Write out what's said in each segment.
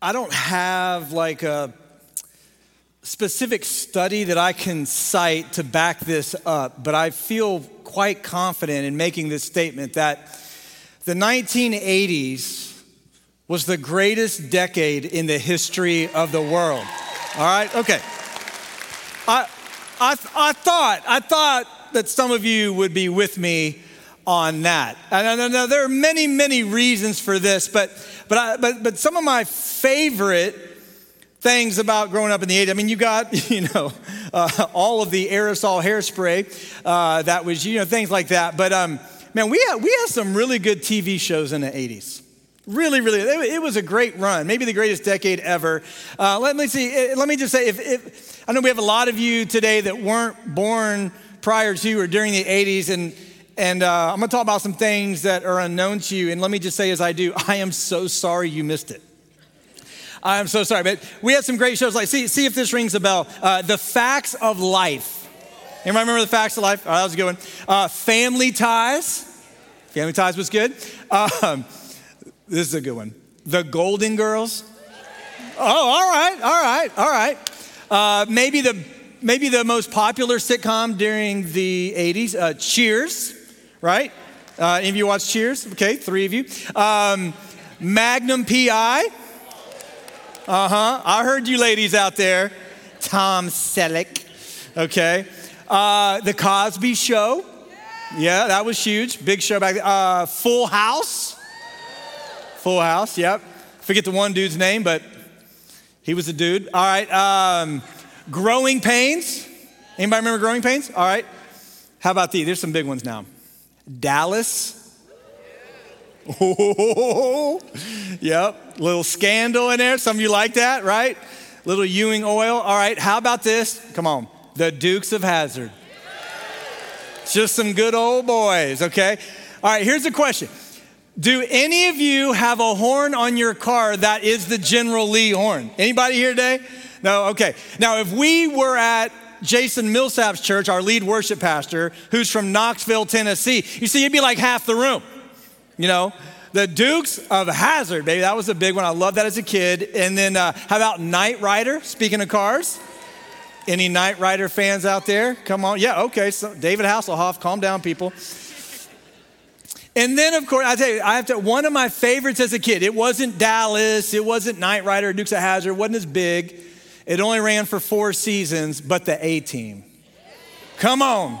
I don't have like a specific study that I can cite to back this up, but I feel quite confident in making this statement that the 1980s was the greatest decade in the history of the world. All right? Okay. I, I, I thought, I thought that some of you would be with me on that. And I know there are many, many reasons for this, but, but, I, but, but some of my favorite things about growing up in the 80s. I mean, you got, you know, uh, all of the aerosol hairspray uh, that was, you know, things like that. But um, man, we had, we had some really good TV shows in the 80s. Really, really, it, was a great run, maybe the greatest decade ever. Uh, let me see, eh, let me just say, if, if, I know we have a lot of you today that weren't born prior to or during the 80s, and and uh, I'm gonna talk about some things that are unknown to you. And let me just say, as I do, I am so sorry you missed it. I'm so sorry, but we had some great shows. Like, see, see if this rings a bell. Uh, the Facts of Life. Anybody remember the Facts of Life? Oh, that was a good one. Uh, family Ties. Family Ties was good. Um, this is a good one. The Golden Girls. Oh, all right, all right, all right. Uh, maybe the maybe the most popular sitcom during the 80s, uh, Cheers, right? Uh, any of you watch Cheers? Okay, three of you. Um, Magnum PI. Uh huh. I heard you ladies out there. Tom Selleck. Okay. Uh, the Cosby Show. Yeah, that was huge. Big show back. Uh, Full House. Full House, yep. Forget the one dude's name, but he was a dude. All right. Um, growing Pains. Anybody remember Growing Pains? All right. How about these? There's some big ones now. Dallas. Oh, yep. Little scandal in there. Some of you like that, right? Little Ewing oil. All right. How about this? Come on. The Dukes of Hazzard. Just some good old boys, okay? All right, here's the question. Do any of you have a horn on your car that is the General Lee horn? Anybody here today? No? Okay. Now, if we were at Jason Millsap's church, our lead worship pastor, who's from Knoxville, Tennessee, you see, he'd be like half the room. You know, the Dukes of Hazzard, baby. That was a big one. I loved that as a kid. And then, uh, how about Knight Rider? Speaking of cars, any Knight Rider fans out there? Come on. Yeah, okay. So David Hasselhoff, calm down, people. And then, of course, I tell you, I have to, one of my favorites as a kid, it wasn't Dallas, it wasn't Knight Rider, Dukes of Hazzard. it wasn't as big. It only ran for four seasons, but the A team. Come on,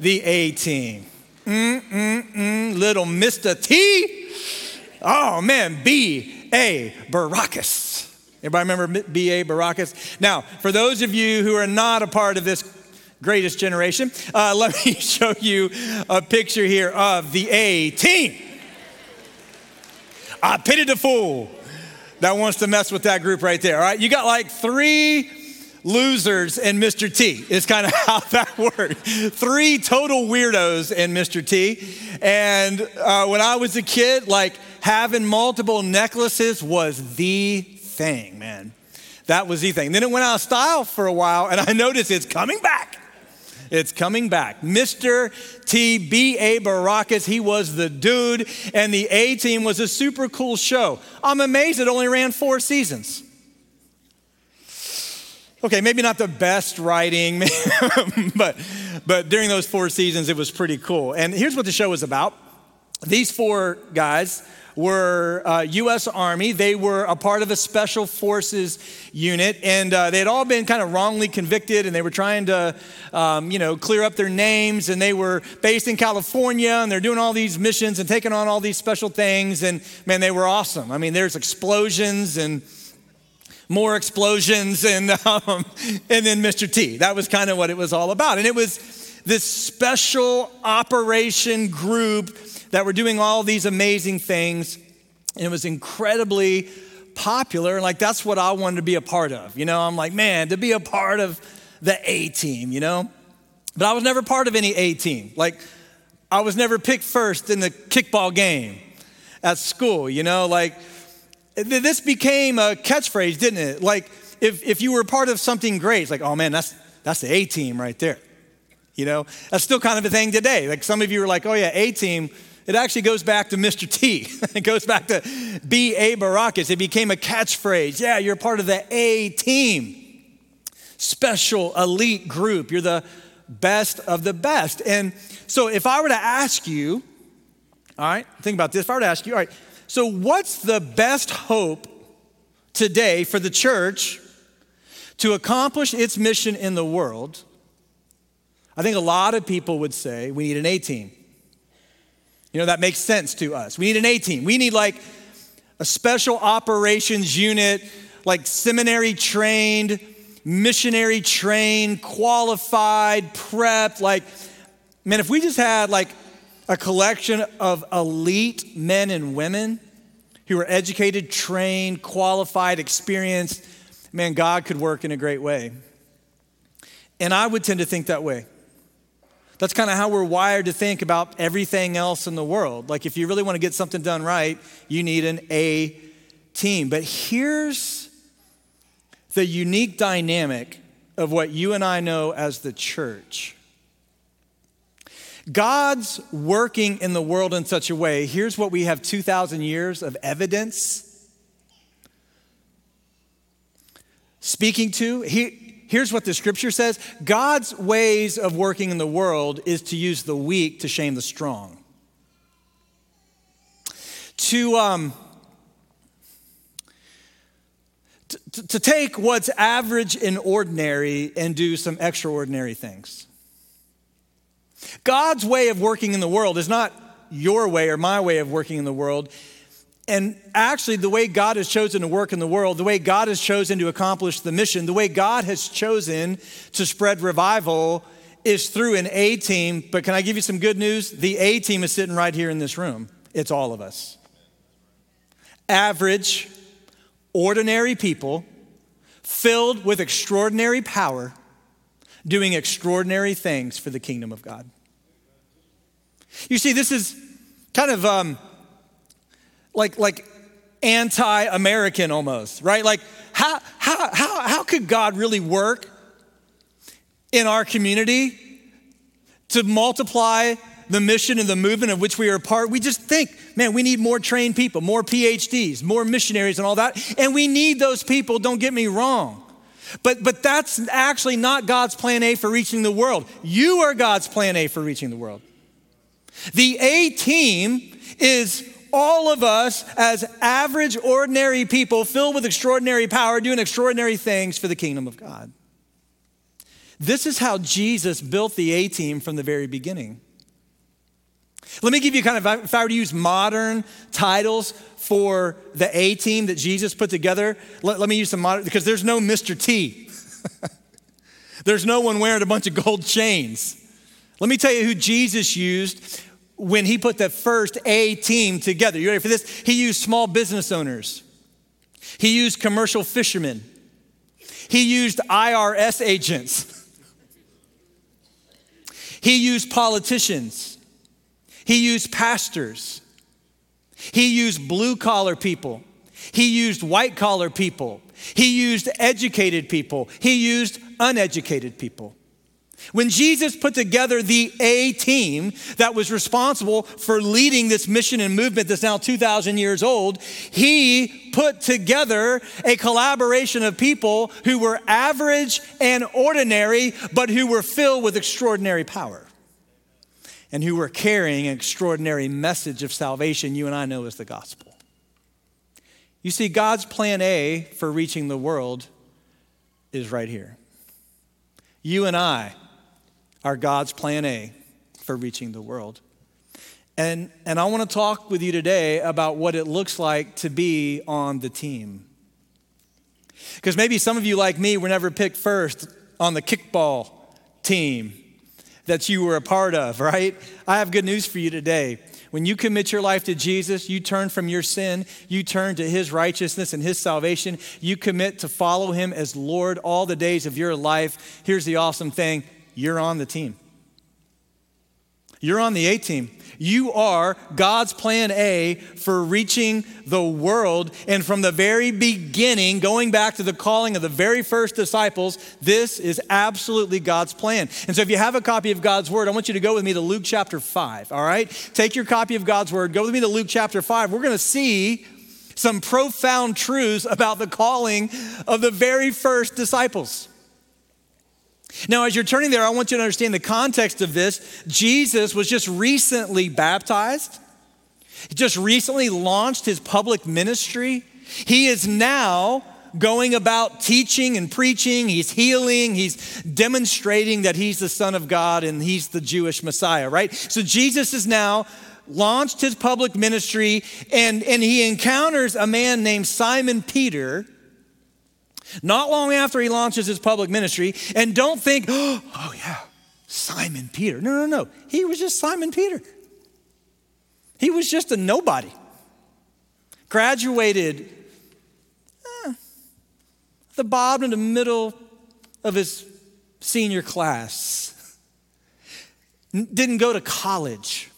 the A team. Mm-mm-mm, little Mr. T. Oh man, B.A. Baracus. Everybody remember B.A. Baracus? Now, for those of you who are not a part of this greatest generation, uh, let me show you a picture here of the A team. I pity the fool that wants to mess with that group right there. All right, you got like three losers and Mr. T is kind of how that worked. Three total weirdos and Mr. T. And uh, when I was a kid, like having multiple necklaces was the thing, man. That was the thing. Then it went out of style for a while, and I noticed it's coming back. It's coming back. Mr. T.B.A. B.A. Baracus, he was the dude, and the A Team was a super cool show. I'm amazed it only ran four seasons. Okay, maybe not the best writing, but, but during those four seasons, it was pretty cool. And here's what the show was about these four guys were uh, U.S. Army. They were a part of a special forces unit, and uh, they had all been kind of wrongly convicted, and they were trying to, um, you know, clear up their names. And they were based in California, and they're doing all these missions and taking on all these special things. And man, they were awesome. I mean, there's explosions and more explosions, and, um, and then Mr. T. That was kind of what it was all about. And it was this special operation group that were doing all these amazing things. And it was incredibly popular. And Like, that's what I wanted to be a part of. You know, I'm like, man, to be a part of the A team, you know? But I was never part of any A team. Like, I was never picked first in the kickball game at school, you know? Like, this became a catchphrase, didn't it? Like, if, if you were part of something great, it's like, oh man, that's, that's the A team right there. You know, that's still kind of a thing today. Like, some of you are like, oh yeah, A team, It actually goes back to Mr. T. it goes back to B.A. Baracus. It became a catchphrase. Yeah, you're part of the A team. Special elite group. You're the best of the best. And so if I were to ask you, all right, think about this. If I were to ask you, all right, so what's the best hope today for the church to accomplish its mission in the world? I think a lot of people would say we need an A team. You know, that makes sense to us. We need an A team. We need like a special operations unit, like seminary trained, missionary trained, qualified, prepped. Like, man, if we just had like a collection of elite men and women who are educated, trained, qualified, experienced, man, God could work in a great way. And I would tend to think that way. That's kind of how we're wired to think about everything else in the world. Like, if you really want to get something done right, you need an A team. But here's the unique dynamic of what you and I know as the church. God's working in the world in such a way. Here's what we have 2,000 years of evidence speaking to. He, here's what the scripture says God's ways of working in the world is to use the weak to shame the strong. To, um, to, to take what's average and ordinary and do some extraordinary things. God's way of working in the world is not your way or my way of working in the world. And actually, the way God has chosen to work in the world, the way God has chosen to accomplish the mission, the way God has chosen to spread revival is through an A team. But can I give you some good news? The A team is sitting right here in this room. It's all of us. Average, ordinary people filled with extraordinary power, doing extraordinary things for the kingdom of God. You see, this is kind of. Um, like, like anti-American almost, right? Like how, how, how, how could God really work in our community to multiply the mission and the movement of which we are a part? We just think, man, we need more trained people, more PhDs, more missionaries and all that. And we need those people, don't get me wrong. But, but that's actually not God's plan A for reaching the world. You are God's plan A for reaching the world. The A team is all of us as average, ordinary people filled with extraordinary power doing extraordinary things for the kingdom of God. This is how Jesus built the A team from the very beginning. Let me give you kind of, if I were to use modern titles for the A team that Jesus put together, let, let me use some modern, because there's no Mr. T. there's no one wearing a bunch of gold chains. Let me tell you who Jesus used when he put the first A team together. You ready for this? He used small business owners, he used commercial fishermen, he used IRS agents, he used politicians, he used pastors, he used blue collar people, he used white collar people, he used educated people, he used uneducated people. When Jesus put together the A team that was responsible for leading this mission and movement that's now 2,000 years old, he put together a collaboration of people who were average and ordinary, but who were filled with extraordinary power and who were carrying an extraordinary message of salvation you and I know as the gospel. You see, God's plan A for reaching the world is right here. You and I are God's plan A for reaching the world. And, and I want to talk with you today about what it looks like to be on the team. Because maybe some of you, like me, were never picked first on the kickball team that you were a part of, right? I have good news for you today. When you commit your life to Jesus, you turn from your sin, you turn to his righteousness and his salvation, you commit to follow him as Lord all the days of your life. Here's the awesome thing you're on the team. You're on the A team. You are God's plan A for reaching the world. And from the very beginning, going back to the calling of the very first disciples, this is absolutely God's plan. And so if you have a copy of God's word, I want you to go with me to Luke chapter 5, all right? Take your copy of God's word, go with me to Luke chapter 5. We're going to see some profound truths about the calling of the very first disciples. Now, as you're turning there, I want you to understand the context of this. Jesus was just recently baptized, he just recently launched his public ministry. He is now going about teaching and preaching, he's healing, he's demonstrating that he's the Son of God and he's the Jewish Messiah, right? So Jesus is now launched his public ministry and, and he encounters a man named Simon Peter not long after he launches his public ministry. And don't think, oh, yeah, Simon Peter. No, no, no. He was just Simon Peter. He was just a nobody. Graduated eh, the bottom in the middle of his senior class. Didn't go to college.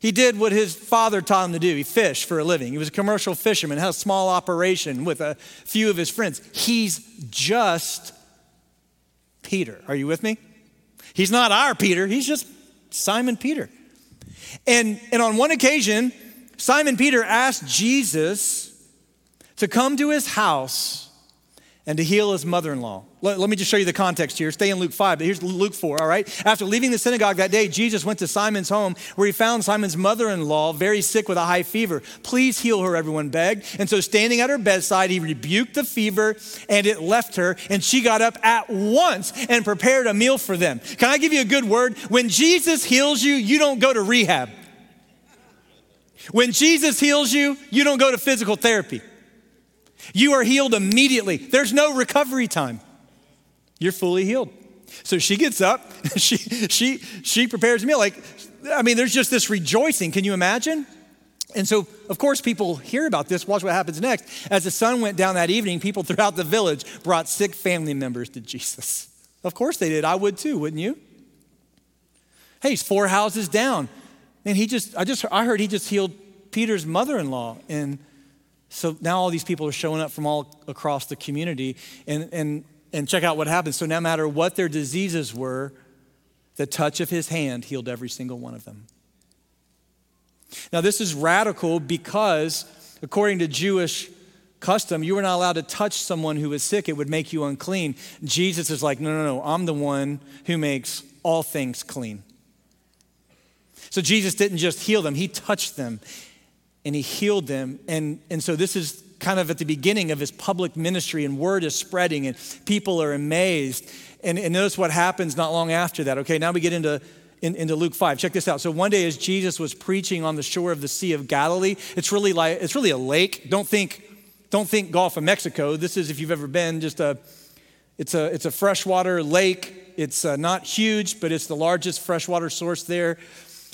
He did what his father taught him to do. He fished for a living. He was a commercial fisherman, had a small operation with a few of his friends. He's just Peter. Are you with me? He's not our Peter, he's just Simon Peter. And, and on one occasion, Simon Peter asked Jesus to come to his house and to heal his mother in law. Let, let, me just show you the context here. Stay in Luke 5, but here's Luke 4, all right? After leaving the synagogue that day, Jesus went to Simon's home where he found Simon's mother in law very sick with a high fever. Please heal her, everyone begged. And so, standing at her bedside, he rebuked the fever and it left her, and she got up at once and prepared a meal for them. Can I give you a good word? When Jesus heals you, you don't go to rehab. When Jesus heals you, you don't go to physical therapy. You are healed immediately. There's no recovery time. You're fully healed. So she gets up, she, she, she prepares a meal. Like, I mean, there's just this rejoicing. Can you imagine? And so, of course, people hear about this. Watch what happens next. As the sun went down that evening, people throughout the village brought sick family members to Jesus. Of course they did. I would too, wouldn't you? Hey, he's four houses down. And he just, I just, I heard he just healed Peter's mother in law. And so now all these people are showing up from all across the community, and, and, and check out what happens. So, no matter what their diseases were, the touch of his hand healed every single one of them. Now, this is radical because, according to Jewish custom, you were not allowed to touch someone who was sick, it would make you unclean. Jesus is like, no, no, no, I'm the one who makes all things clean. So, Jesus didn't just heal them, he touched them and he healed them. And, and so this is kind of at the beginning of his public ministry, and word is spreading, and people are amazed. And, and notice what happens not long after that. Okay, now we get into, in, into Luke 5. Check this out. So one day as Jesus was preaching on the shore of the Sea of Galilee, it's really like it's really a lake. Don't think, don't think Gulf of Mexico. This is, if you've ever been, just a it's a, it's a freshwater lake. It's uh, not huge, but it's the largest freshwater source there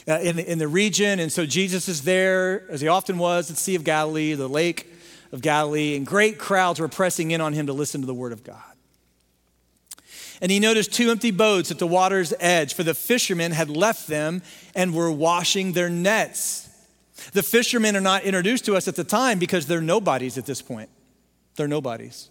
uh, in, the, in the region. And so Jesus is there, as he often was, at the Sea of Galilee, the Lake of Galilee, and great crowds were pressing in on him to listen to the word of God. And he noticed two empty boats at the water's edge, for the fishermen had left them and were washing their nets. The fishermen are not introduced to us at the time because they're nobodies at this point. They're nobodies.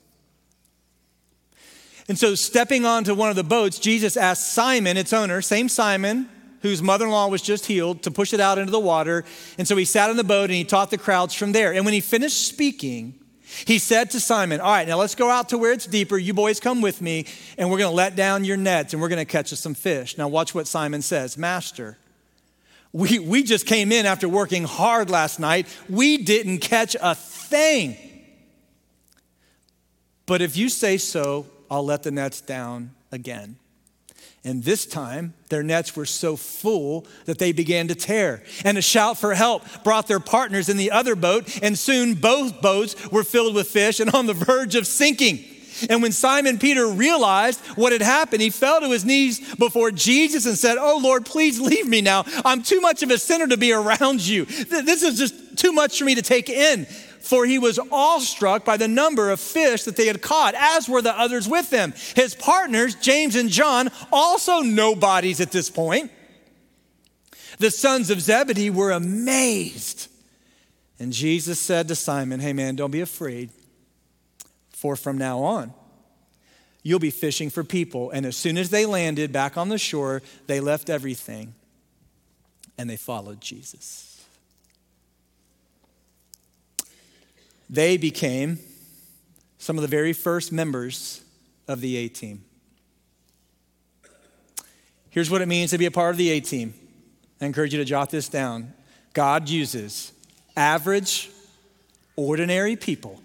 And so, stepping onto one of the boats, Jesus asked Simon, its owner, same Simon, whose mother in law was just healed, to push it out into the water. And so he sat in the boat and he taught the crowds from there. And when he finished speaking, he said to Simon, All right, now let's go out to where it's deeper. You boys come with me, and we're going to let down your nets and we're going to catch us some fish. Now, watch what Simon says Master, we, we just came in after working hard last night. We didn't catch a thing. But if you say so, I'll let the nets down again. And this time, their nets were so full that they began to tear. And a shout for help brought their partners in the other boat, and soon both boats were filled with fish and on the verge of sinking. And when Simon Peter realized what had happened, he fell to his knees before Jesus and said, Oh Lord, please leave me now. I'm too much of a sinner to be around you. This is just too much for me to take in for he was awestruck by the number of fish that they had caught, as were the others with them. His partners, James and John, also nobodies at this point. The sons of Zebedee were amazed. And Jesus said to Simon, Hey man, don't be afraid, for from now on, you'll be fishing for people. And as soon as they landed back on the shore, they left everything and they followed Jesus. They became some of the very first members of the A team. Here's what it means to be a part of the A team. I encourage you to jot this down. God uses average, ordinary people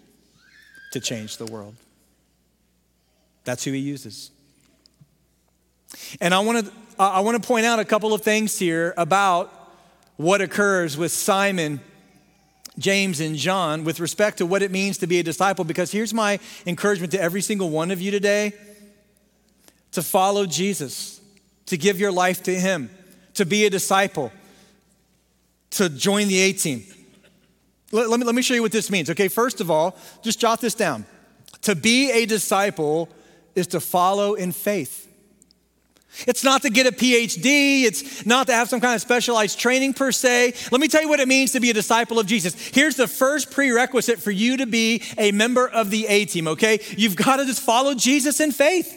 to change the world. That's who he uses. And I want to I want to point out a couple of things here about what occurs with Simon, James, and John with respect to what it means to be a disciple because here's my encouragement to every single one of you today to follow Jesus, to give your life to him, to be a disciple, to join the A team. Let, let, me, let me show you what this means. Okay, first of all, just jot this down. To be a disciple is to follow in faith. It's not to get a PhD. It's not to have some kind of specialized training per se. Let me tell you what it means to be a disciple of Jesus. Here's the first prerequisite for you to be a member of the A team, okay? You've got to just follow Jesus in faith.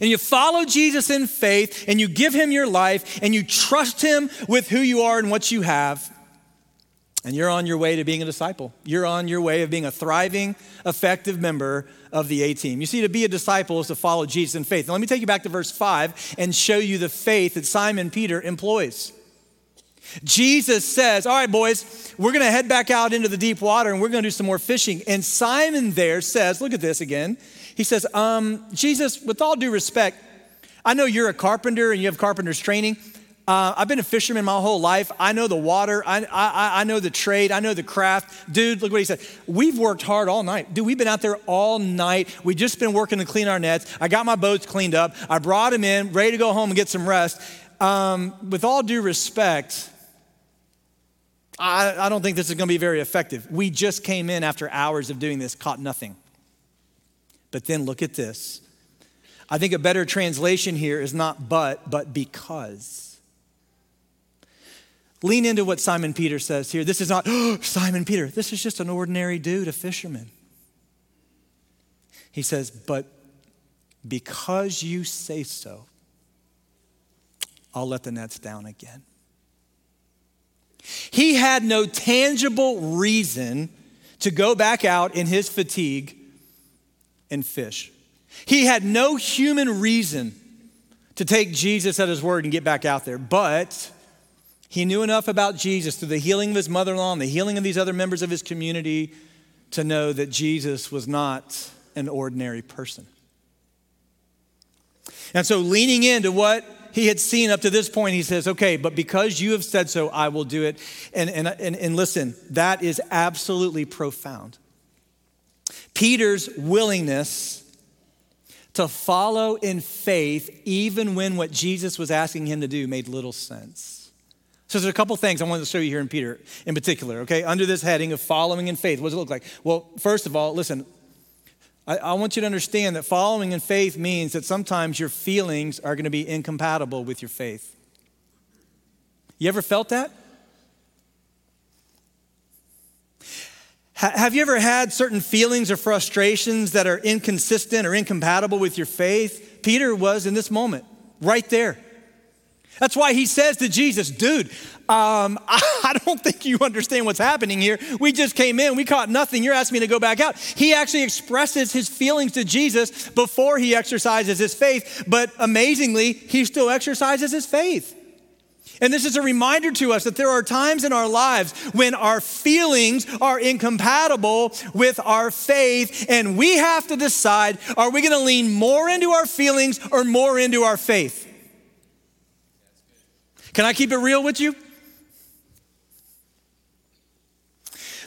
And you follow Jesus in faith and you give him your life and you trust him with who you are and what you have. And you're on your way to being a disciple. You're on your way of being a thriving, effective member of the A team. You see, to be a disciple is to follow Jesus in faith. Now, let me take you back to verse 5 and show you the faith that Simon Peter employs. Jesus says, All right, boys, we're going to head back out into the deep water and we're going to do some more fishing. And Simon there says, Look at this again. He says, um, Jesus, with all due respect, I know you're a carpenter and you have carpenter's training. Uh, I've been a fisherman my whole life. I know the water. I, I, I know the trade. I know the craft. Dude, look what he said. We've worked hard all night. Dude, we've been out there all night. We've just been working to clean our nets. I got my boats cleaned up. I brought him in, ready to go home and get some rest. Um, with all due respect, I, I don't think this is going to be very effective. We just came in after hours of doing this, caught nothing. But then look at this. I think a better translation here is not but, but because. Lean into what Simon Peter says here. This is not, oh, Simon Peter, this is just an ordinary dude, a fisherman. He says, but because you say so, I'll let the nets down again. He had no tangible reason to go back out in his fatigue and fish. He had no human reason to take Jesus at his word and get back out there, but he knew enough about Jesus through the healing of his mother in law and the healing of these other members of his community to know that Jesus was not an ordinary person. And so, leaning into what he had seen up to this point, he says, Okay, but because you have said so, I will do it. And, and, and, and listen, that is absolutely profound. Peter's willingness to follow in faith, even when what Jesus was asking him to do made little sense. So there's a couple things I wanted to show you here in Peter in particular, okay? Under this heading of following in faith, what does it look like? Well, first of all, listen, I, I want you to understand that following in faith means that sometimes your feelings are going to be incompatible with your faith. You ever felt that? Have you ever had certain feelings or frustrations that are inconsistent or incompatible with your faith? Peter was in this moment, right there. That's why he says to Jesus, dude, um, I don't think you understand what's happening here. We just came in, we caught nothing. You're asking me to go back out. He actually expresses his feelings to Jesus before he exercises his faith, but amazingly, he still exercises his faith. And this is a reminder to us that there are times in our lives when our feelings are incompatible with our faith, and we have to decide are we going to lean more into our feelings or more into our faith? Can I keep it real with you?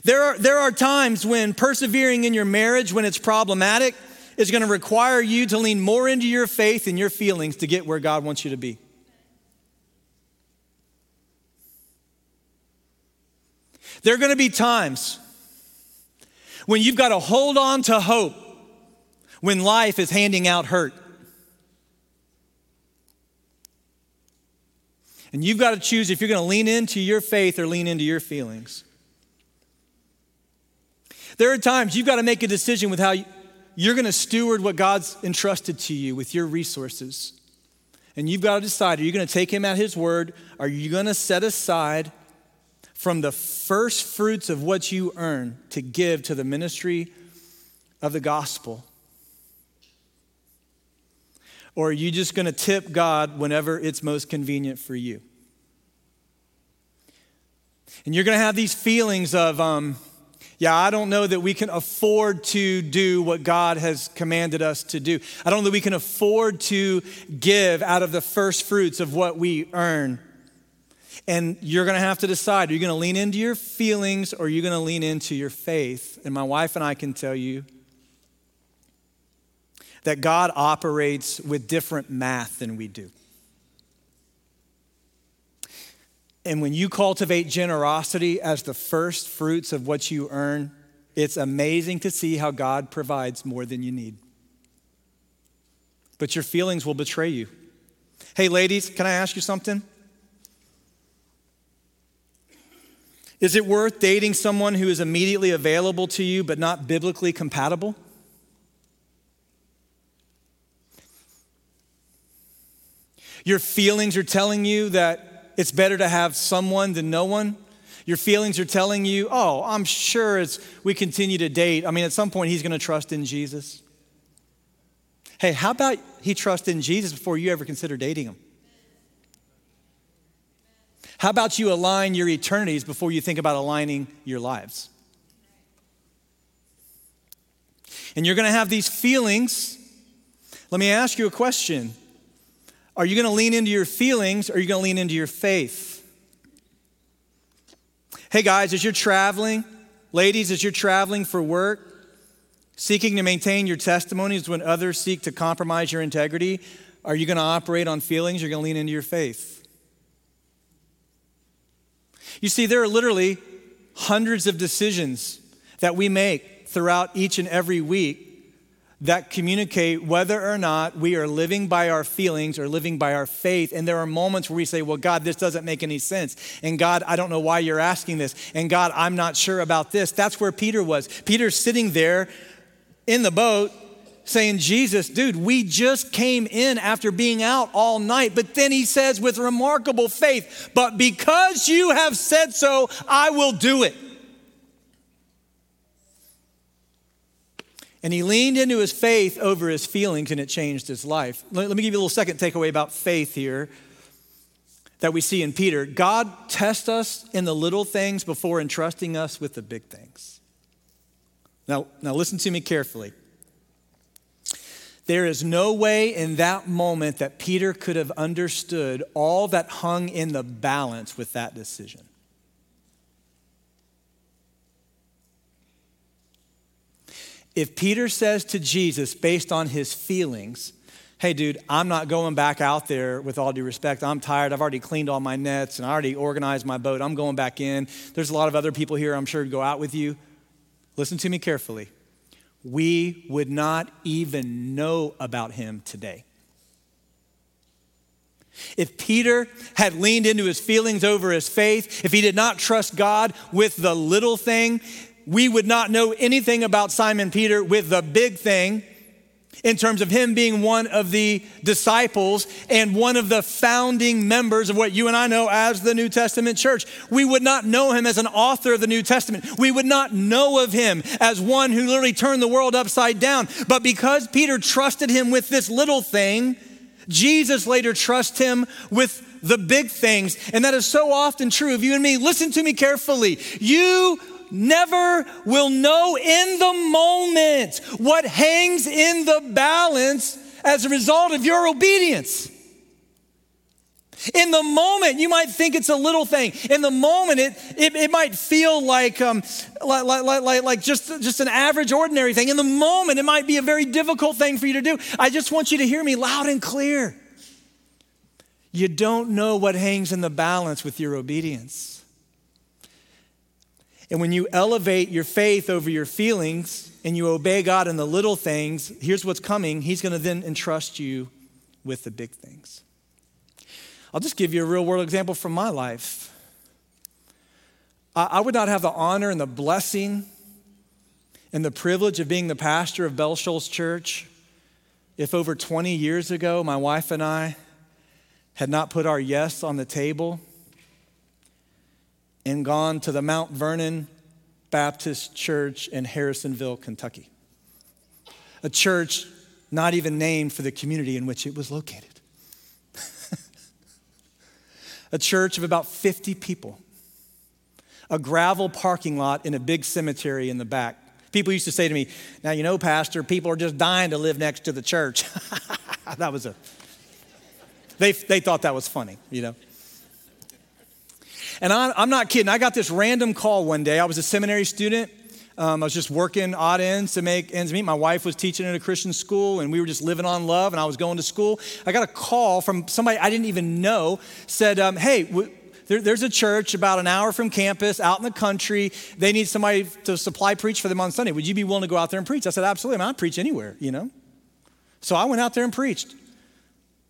There are, there are times when persevering in your marriage, when it's problematic, is going to require you to lean more into your faith and your feelings to get where God wants you to be. There are going to be times when you've got to hold on to hope when life is handing out hurt. And you've got to choose if you're going to lean into your faith or lean into your feelings. There are times you've got to make a decision with how you're going to steward what God's entrusted to you with your resources. And you've got to decide are you going to take Him at His word? Are you going to set aside from the first fruits of what you earn to give to the ministry of the gospel? Or are you just going to tip God whenever it's most convenient for you? And you're going to have these feelings of, um, yeah, I don't know that we can afford to do what God has commanded us to do. I don't know that we can afford to give out of the first fruits of what we earn. And you're going to have to decide are you going to lean into your feelings or are you going to lean into your faith? And my wife and I can tell you that God operates with different math than we do. And when you cultivate generosity as the first fruits of what you earn, it's amazing to see how God provides more than you need. But your feelings will betray you. Hey, ladies, can I ask you something? Is it worth dating someone who is immediately available to you but not biblically compatible? Your feelings are telling you that it's better to have someone than no one. Your feelings are telling you, oh, I'm sure as we continue to date, I mean, at some point he's going to trust in Jesus. Hey, how about he trust in Jesus before you ever consider dating him? How about you align your eternities before you think about aligning your lives? And you're going to have these feelings. Let me ask you a question are you going to lean into your feelings or are you going to lean into your faith? Hey guys, as you're traveling, ladies, as you're traveling for work, seeking to maintain your testimonies when others seek to compromise your integrity, are you going to operate on feelings or are you going to lean into your faith? You see, there are literally hundreds of decisions that we make throughout each and every week that communicate whether or not we are living by our feelings or living by our faith. And there are moments where we say, Well, God, this doesn't make any sense. And God, I don't know why you're asking this. And God, I'm not sure about this. That's where Peter was. Peter's sitting there in the boat saying, Jesus, dude, we just came in after being out all night. But then he says with remarkable faith, But because you have said so, I will do it. And he leaned into his faith over his feelings and it changed his life. Let, me give you a little second takeaway about faith here that we see in Peter. God tests us in the little things before entrusting us with the big things. Now, now listen to me carefully. There is no way in that moment that Peter could have understood all that hung in the balance with that decision. If Peter says to Jesus, based on his feelings, hey, dude, I'm not going back out there with all due respect. I'm tired. I've already cleaned all my nets and I already organized my boat. I'm going back in. There's a lot of other people here, I'm sure, to go out with you. Listen to me carefully. We would not even know about him today. If Peter had leaned into his feelings over his faith, if he did not trust God with the little thing, we would not know anything about Simon Peter with the big thing in terms of him being one of the disciples and one of the founding members of what you and I know as the New Testament church. We would not know him as an author of the New Testament. We would not know of him as one who literally turned the world upside down. But because Peter trusted him with this little thing, Jesus later trusts him with the big things. And that is so often true of you and me. Listen to me carefully. You never will know in the moment what hangs in the balance as a result of your obedience. In the moment, you might think it's a little thing. In the moment, it, it, it might feel like, um, like, like, like, like just, just an average, ordinary thing. In the moment, it might be a very difficult thing for you to do. I just want you to hear me loud and clear. You don't know what hangs in the balance with your obedience. And when you elevate your faith over your feelings and you obey God in the little things, here's what's coming. He's going to then entrust you with the big things. I'll just give you a real world example from my life. I would not have the honor and the blessing and the privilege of being the pastor of Bell Shoals Church if over 20 years ago my wife and I had not put our yes on the table and gone to the Mount Vernon Baptist Church in Harrisonville, Kentucky. A church not even named for the community in which it was located. a church of about 50 people, a gravel parking lot in a big cemetery in the back. People used to say to me, Now, you know, Pastor, people are just dying to live next to the church. that was a, they, they thought that was funny, you know. And I, I'm not kidding. I got this random call one day. I was a seminary student. Um, I was just working odd ends to make ends meet. My wife was teaching at a Christian school, and we were just living on love, and I was going to school. I got a call from somebody I didn't even know, said, um, Hey, w- there, there's a church about an hour from campus out in the country. They need somebody to supply preach for them on Sunday. Would you be willing to go out there and preach? I said, Absolutely. I will preach anywhere, you know? So I went out there and preached.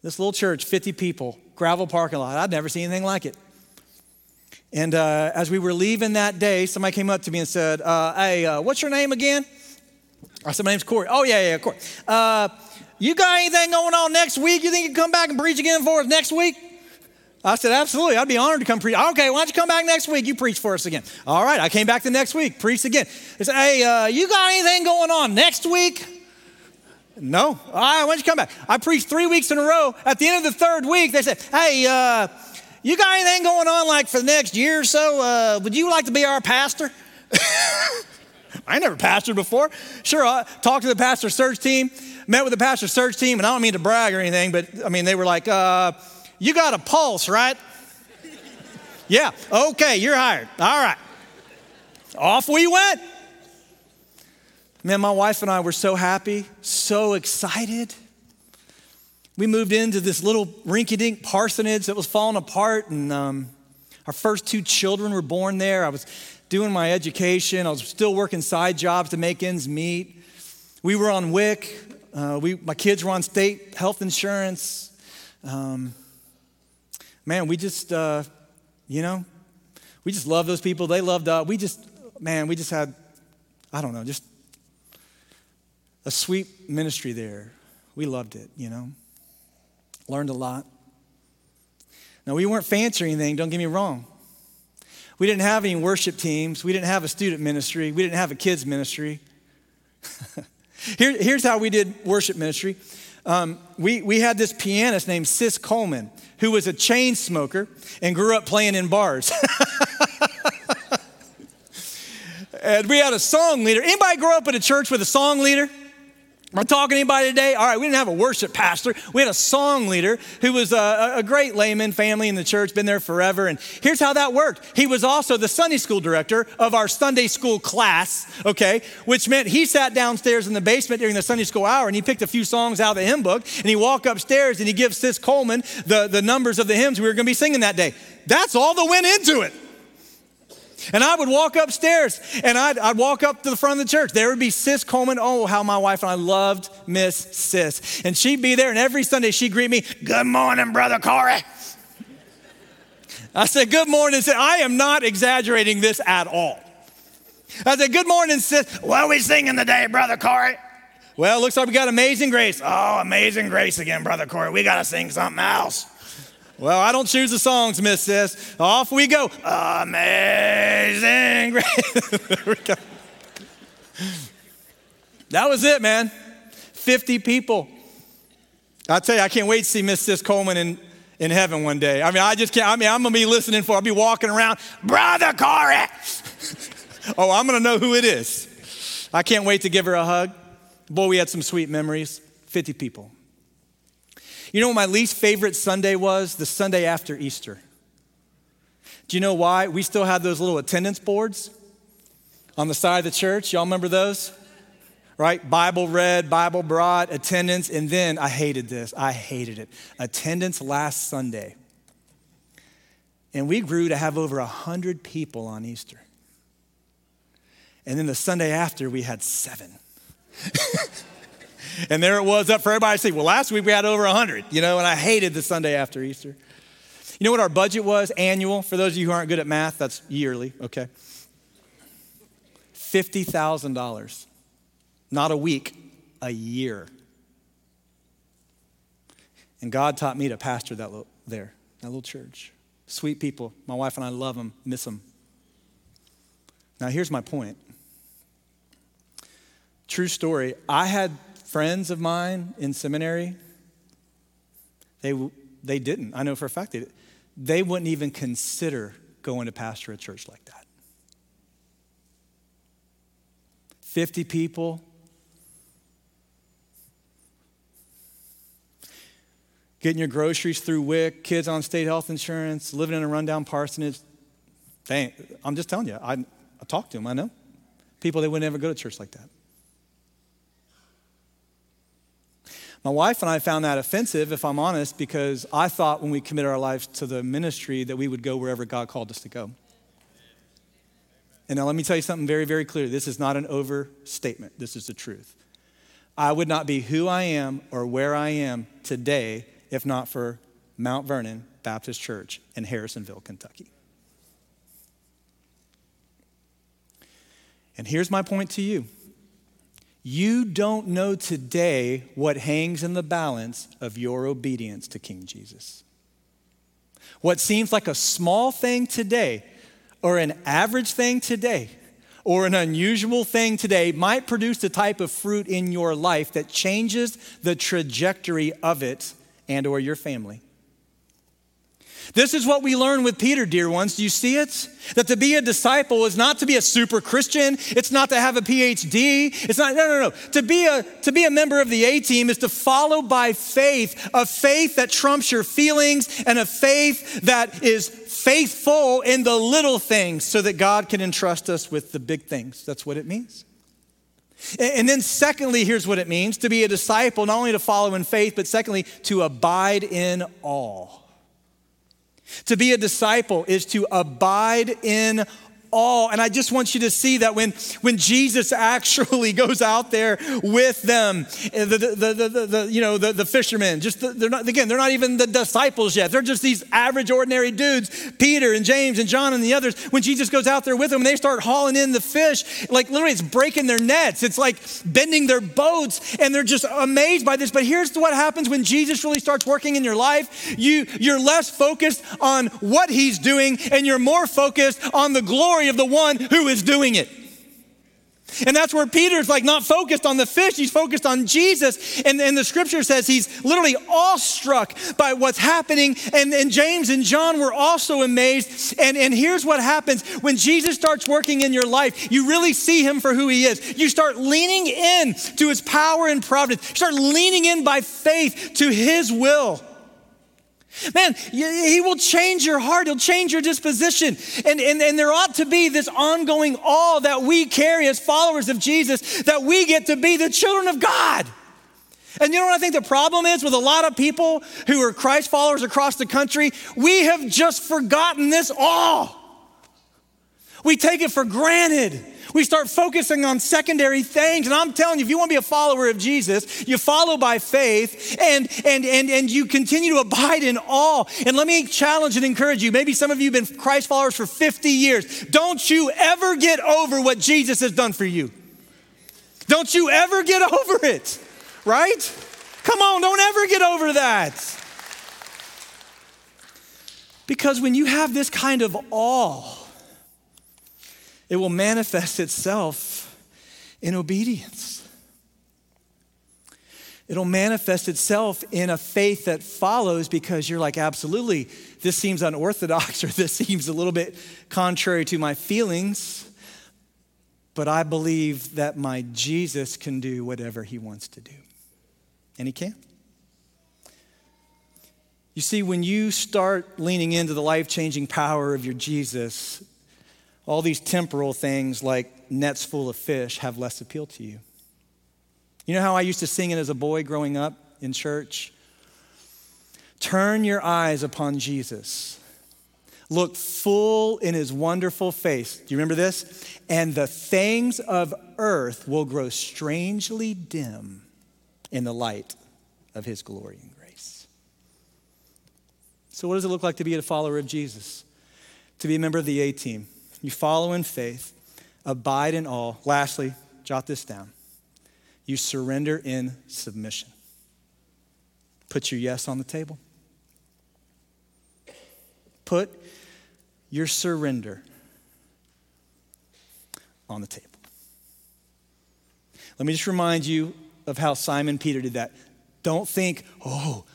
This little church, 50 people, gravel parking lot. I'd never seen anything like it. And uh, as we were leaving that day, somebody came up to me and said, uh, Hey, uh, what's your name again? I said, My name's Corey. Oh, yeah, yeah, Corey. Uh, you got anything going on next week? You think you can come back and preach again for us next week? I said, Absolutely. I'd be honored to come preach. Okay, why don't you come back next week? You preach for us again. All right, I came back the next week, preached again. They said, Hey, uh, you got anything going on next week? No. All right, why don't you come back? I preached three weeks in a row. At the end of the third week, they said, Hey, uh, you got anything going on like for the next year or so? Uh, would you like to be our pastor? I never pastored before. Sure, I talked to the pastor search team, met with the pastor search team, and I don't mean to brag or anything, but I mean, they were like, uh, You got a pulse, right? yeah, okay, you're hired. All right. Off we went. Man, my wife and I were so happy, so excited we moved into this little rinky dink parsonage that was falling apart, and um, our first two children were born there. I was doing my education, I was still working side jobs to make ends meet. We were on WIC, uh, we, my kids were on state health insurance. Um, man, we just, uh, you know, we just loved those people. They loved us. We just, man, we just had, I don't know, just a sweet ministry there. We loved it, you know. Learned a lot. Now, we weren't fancy or anything, don't get me wrong. We didn't have any worship teams. We didn't have a student ministry. We didn't have a kids ministry. Here, here's how we did worship ministry. Um, we, we had this pianist named Sis Coleman, who was a chain smoker and grew up playing in bars. and we had a song leader. Anybody grow up in a church with a song leader? Am I talking to anybody today? All right, we didn't have a worship pastor. We had a song leader who was a, a, great layman family in the church, been there forever. And here's how that worked. He was also the Sunday school director of our Sunday school class, okay, which meant he sat downstairs in the basement during the Sunday school hour and he picked a few songs out of the hymn book and he walked upstairs and he gives Sis Coleman the, the numbers of the hymns we were going to be singing that day. That's all that went into it. And I would walk upstairs and I'd, I'd, walk up to the front of the church. There would be Sis Coleman. Oh, how my wife and I loved Miss Sis. And she'd be there, and every Sunday she'd greet me, Good morning, Brother Corey. I said, Good morning, sis. I am not exaggerating this at all. I said, Good morning, sis. What are we singing today, Brother Corey? Well, looks like we got Amazing Grace. Oh, Amazing Grace again, Brother Corey. We got to sing something else. Well, I don't choose the songs, Miss Sis. Off we go. Amazing grace. we go. That was it, man. 50 people. I tell you, I can't wait to see Miss Sis Coleman in, in heaven one day. I mean, I just can't. I mean, I'm gonna be listening for. I'll be walking around, brother Corey. oh, I'm gonna know who it is. I can't wait to give her a hug. Boy, we had some sweet memories. 50 people. You know what my least favorite Sunday was? The Sunday after Easter. Do you know why? We still had those little attendance boards on the side of the church. Y'all remember those? Right? Bible read, Bible brought, attendance, and then I hated this. I hated it. Attendance last Sunday. And we grew to have over 100 people on Easter. And then the Sunday after, we had seven. And there it was up for everybody to see. Well, last week we had over 100, you know, and I hated the Sunday after Easter. You know what our budget was annual? For those of you who aren't good at math, that's yearly, okay? $50,000. Not a week, a year. And God taught me to pastor that little, there, that little church. Sweet people. My wife and I love them, miss them. Now, here's my point. True story. I had friends of mine in seminary. They, they didn't. I know for a fact they, they wouldn't even consider going to pastor a church like that. 50 people. Getting your groceries through WIC, kids on state health insurance, living in a rundown parsonage. I'm just telling you, I, I talked to them, I know. People, they would never go to church like that. My wife and I found that offensive, if I'm honest, because I thought when we committed our lives to the ministry that we would go wherever God called us to go. And now let me tell you something very, very clear. This is not an overstatement, this is the truth. I would not be who I am or where I am today if not for Mount Vernon Baptist Church in Harrisonville, Kentucky. And here's my point to you you don't know today what hangs in the balance of your obedience to King Jesus. What seems like a small thing today, or an average thing today, or an unusual thing today might produce the type of fruit in your life that changes the trajectory of it and or your family. This is what we learn with Peter, dear ones. Do you see it? That to be a disciple is not to be a super Christian. It's not to have a PhD. It's not, no, no, no. To be a, to be a member of the A team is to follow by faith, a faith that trumps your feelings and a faith that is faithful in the little things so that God can entrust us with the big things. That's what it means. And then, secondly, here's what it means to be a disciple, not only to follow in faith, but secondly, to abide in awe. To be a disciple is to abide in awe. And I just want you to see that when, when Jesus actually goes out there with them, eh, the, the, the, the, you know, the, the fishermen, just the, they're not, again, they're not even the disciples yet. They're just these average, ordinary dudes, Peter and James and John and the others. When Jesus goes out there with them and they start hauling in the fish, like literally it's breaking their nets. It's like bending their boats and they're just amazed by this. But here's what happens when Jesus really starts working in your life. You, you're less focused on what he's doing and you're more focused on the glory glory of the one who is doing it. And that's where Peter's like not focused on the fish, he's focused on Jesus. And, and the scripture says he's literally awestruck by what's happening. And, and James and John were also amazed. And, and here's what happens when Jesus starts working in your life, you really see him for who he is. You start leaning in to his power and providence, you start leaning in by faith to his will. Man, he will change your heart. He'll change your disposition. And, and, and there ought to be this ongoing awe that we carry as followers of Jesus that we get to be the children of God. And you know what I think the problem is with a lot of people who are Christ followers across the country? We have just forgotten this awe. We take it for granted. We start focusing on secondary things. And I'm telling you, if you want to be a follower of Jesus, you follow by faith and, and, and, and you continue to abide in awe. And let me challenge and encourage you. Maybe some of you have been Christ followers for 50 years. Don't you ever get over what Jesus has done for you. Don't you ever get over it, right? Come on, don't ever get over that. Because when you have this kind of awe, it will manifest itself in obedience. It'll manifest itself in a faith that follows because you're like, absolutely, this seems unorthodox or this seems a little bit contrary to my feelings, but I believe that my Jesus can do whatever he wants to do. And he can. You see, when you start leaning into the life changing power of your Jesus, all these temporal things like nets full of fish have less appeal to you. You know how I used to sing it as a boy growing up in church? Turn your eyes upon Jesus. Look full in his wonderful face. Do you remember this? And the things of earth will grow strangely dim in the light of his glory and grace. So, what does it look like to be a follower of Jesus? To be a member of the A team. You follow in faith, abide in awe. Lastly, jot this down you surrender in submission. Put your yes on the table. Put your surrender on the table. Let me just remind you of how Simon Peter did that. Don't think, oh,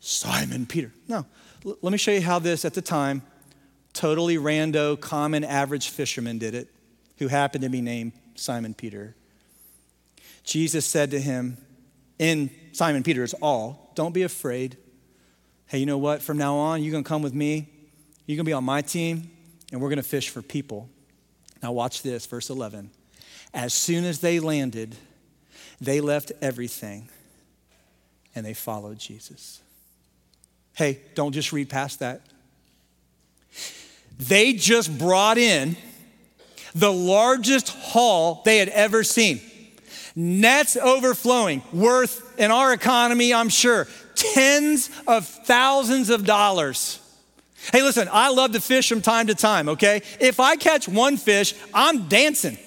Simon Peter. No, L- let me show you how this at the time, totally rando, common, average fisherman did it, who happened to be named Simon Peter. Jesus said to him, in Simon Peter's awe, don't be afraid. Hey, you know what? From now on, you're going to come with me. You're going to be on my team, and we're going to fish for people. Now, watch this, verse 11. As soon as they landed, they left everything and they followed Jesus. Hey, don't just read past that. They just brought in the largest haul they had ever seen. Nets overflowing, worth in our economy, I'm sure, tens of thousands of dollars. Hey, listen, I love to fish from time to time, okay? If I catch one fish, I'm dancing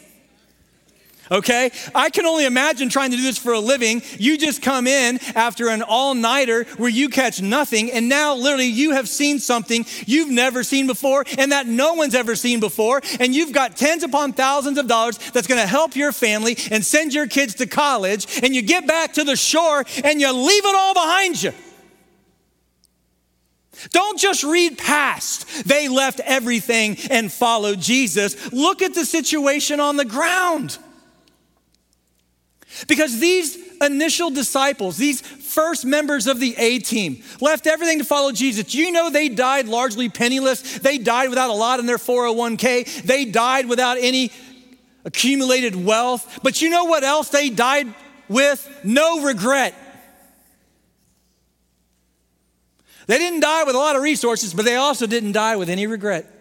okay? I can only imagine trying to do this for a living. You just come in after an all nighter where you catch nothing, and now literally you have seen something you've never seen before and that no one's ever seen before, and you've got tens upon thousands of dollars that's gonna help your family and send your kids to college, and you get back to the shore and you leave it all behind you. Don't just read past. They left everything and followed Jesus. Look at the situation on the ground. Because these initial disciples, these first members of the A team, left everything to follow Jesus. You know, they died largely penniless. They died without a lot in their 401k. They died without any accumulated wealth. But you know what else they died with? No regret. They didn't die with a lot of resources, but they also didn't die with any regret.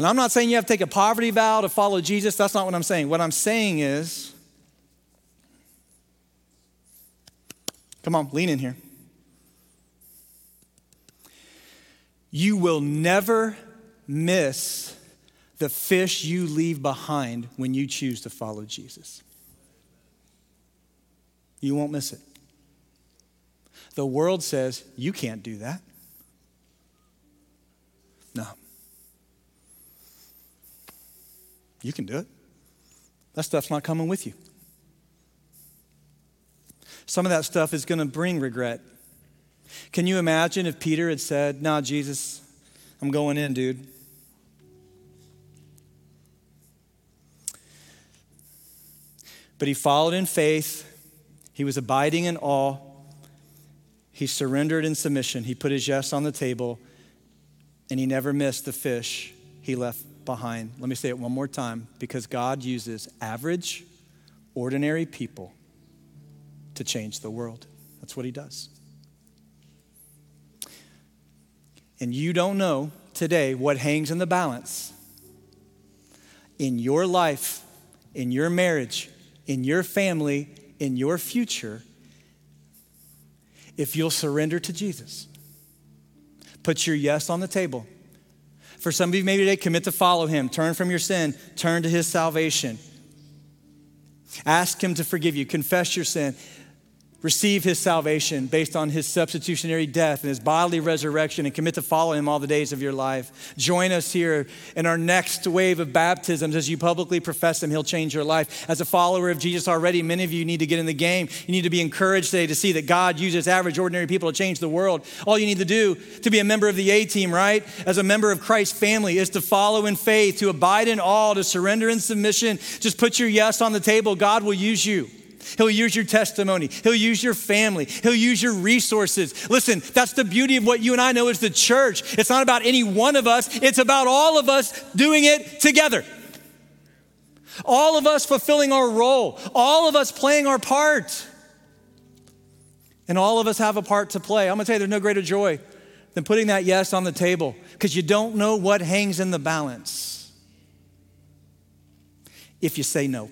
And I'm not saying you have to take a poverty vow to follow Jesus. That's not what I'm saying. What I'm saying is, come on, lean in here. You will never miss the fish you leave behind when you choose to follow Jesus. You won't miss it. The world says you can't do that. No. You can do it. That stuff's not coming with you. Some of that stuff is going to bring regret. Can you imagine if Peter had said, Nah, Jesus, I'm going in, dude? But he followed in faith, he was abiding in awe, he surrendered in submission, he put his yes on the table, and he never missed the fish he left behind. Let me say it one more time because God uses average, ordinary people to change the world. That's what He does. And you don't know today what hangs in the balance in your life, in your marriage, in your family, in your future if you'll surrender to Jesus. Put your yes on the table for some of you, maybe today, commit to follow him. Turn from your sin, turn to his salvation. Ask him to forgive you. Confess your sin receive his salvation based on his substitutionary death and his bodily resurrection and commit to follow him all the days of your life. Join us here in our next wave of baptisms as you publicly profess him. He'll change your life. As a follower of Jesus already, many of you need to get in the game. You need to be encouraged today to see that God uses average, ordinary people to change the world. All you need to do to be a member of the A team, right? As a member of Christ's family, is to follow in faith, to abide in awe, to surrender in submission. Just put your yes on the table. God will use you. He'll use your testimony. He'll use your family. He'll use your resources. Listen, that's the beauty of what you and I know as the church. It's not about any one of us, it's about all of us doing it together. All of us fulfilling our role, all of us playing our part. And all of us have a part to play. I'm gonna tell you, there's no greater joy than putting that yes on the table because you don't know what hangs in the balance if you say no.